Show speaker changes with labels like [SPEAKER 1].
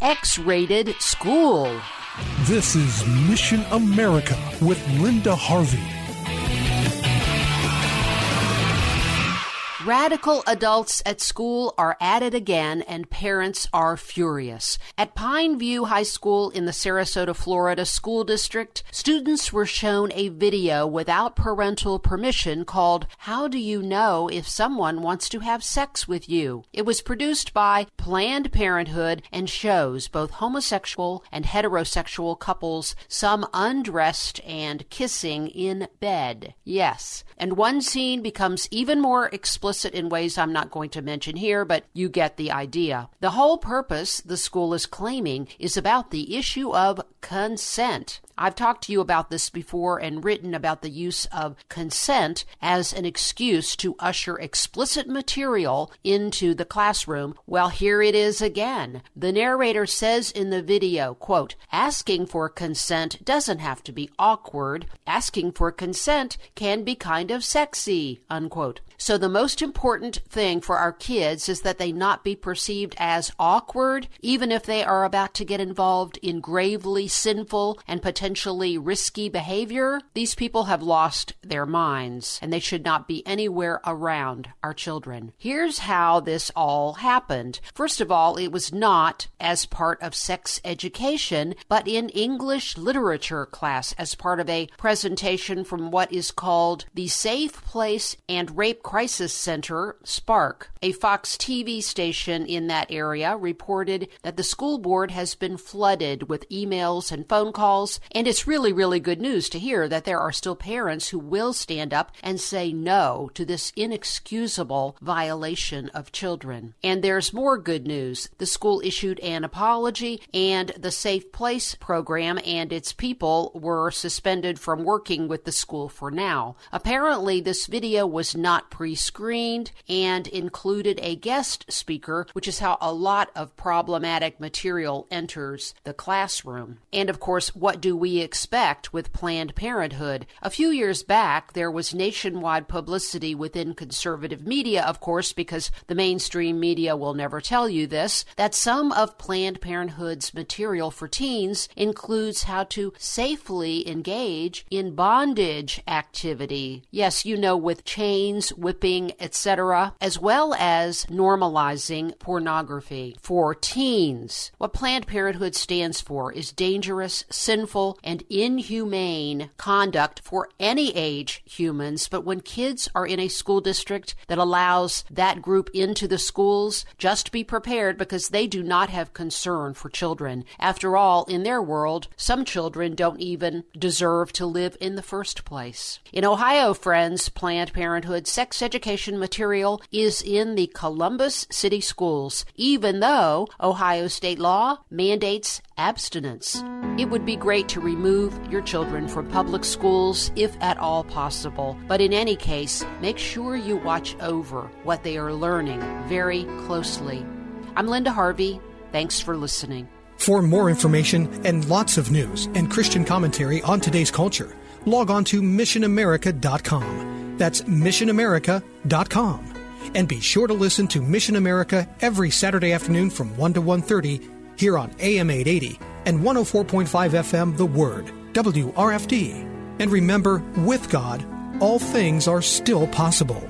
[SPEAKER 1] X rated school.
[SPEAKER 2] This is Mission America with Linda Harvey.
[SPEAKER 1] Radical adults at school are at it again, and parents are furious. At Pine View High School in the Sarasota, Florida school district, students were shown a video without parental permission called How Do You Know If Someone Wants to Have Sex with You? It was produced by Planned Parenthood and shows both homosexual and heterosexual couples, some undressed and kissing in bed. Yes. And one scene becomes even more explicit explicit in ways I'm not going to mention here, but you get the idea. The whole purpose, the school is claiming, is about the issue of consent. I've talked to you about this before and written about the use of consent as an excuse to usher explicit material into the classroom. Well, here it is again. The narrator says in the video, quote, asking for consent doesn't have to be awkward. Asking for consent can be kind of sexy, unquote. So the most important thing for our kids is that they not be perceived as awkward, even if they are about to get involved in gravely sinful and potentially risky behavior. These people have lost their minds and they should not be anywhere around our children. Here's how this all happened. First of all, it was not as part of sex education, but in English literature class as part of a presentation from what is called the Safe Place and Rape Crisis Center, SPARCC. A Fox TV station in that area reported that the school board has been flooded with emails and phone calls, it's really, really good news to hear that there are still parents who will stand up and say no to this inexcusable violation of children. And there's more good news. The school issued an apology, and the Safe Place program and its people were suspended from working with the school for now. Apparently, this video was not pre screened and included a guest speaker, which is how a lot of problematic material enters the classroom. And of course, what do we expect with Planned Parenthood? A few years back, there was nationwide publicity within conservative media, of course, because the mainstream media will never tell you this, that some of Planned Parenthood's material for teens includes how to safely engage in bondage activity. Yes, you know, with chains, whipping, etc., as well as normalizing pornography for teens. What Planned Parenthood stands for is dangerous, sinful, and inhumane conduct for any age humans, but when kids are in a school district that allows that group into the schools, just be prepared because they do not have concern for children. After all, in their world, some children don't even deserve to live in the first place. In Ohio, friends, Planned Parenthood sex education material is in the Columbus City schools, even though Ohio state law mandates abstinence. It would be great to remove your children from public schools if at all possible, but in any case, make sure you watch over what they are learning very closely. I'm Linda Harvey. Thanks for listening.
[SPEAKER 3] For more information and lots of news and Christian commentary on today's culture, log on to missionamerica.com. That's missionamerica.com. And be sure to listen to Mission America every Saturday afternoon from 1 to 1:30 here on AM 880 and 104.5 FM The Word, WRFD. And remember, with God, all things are still possible.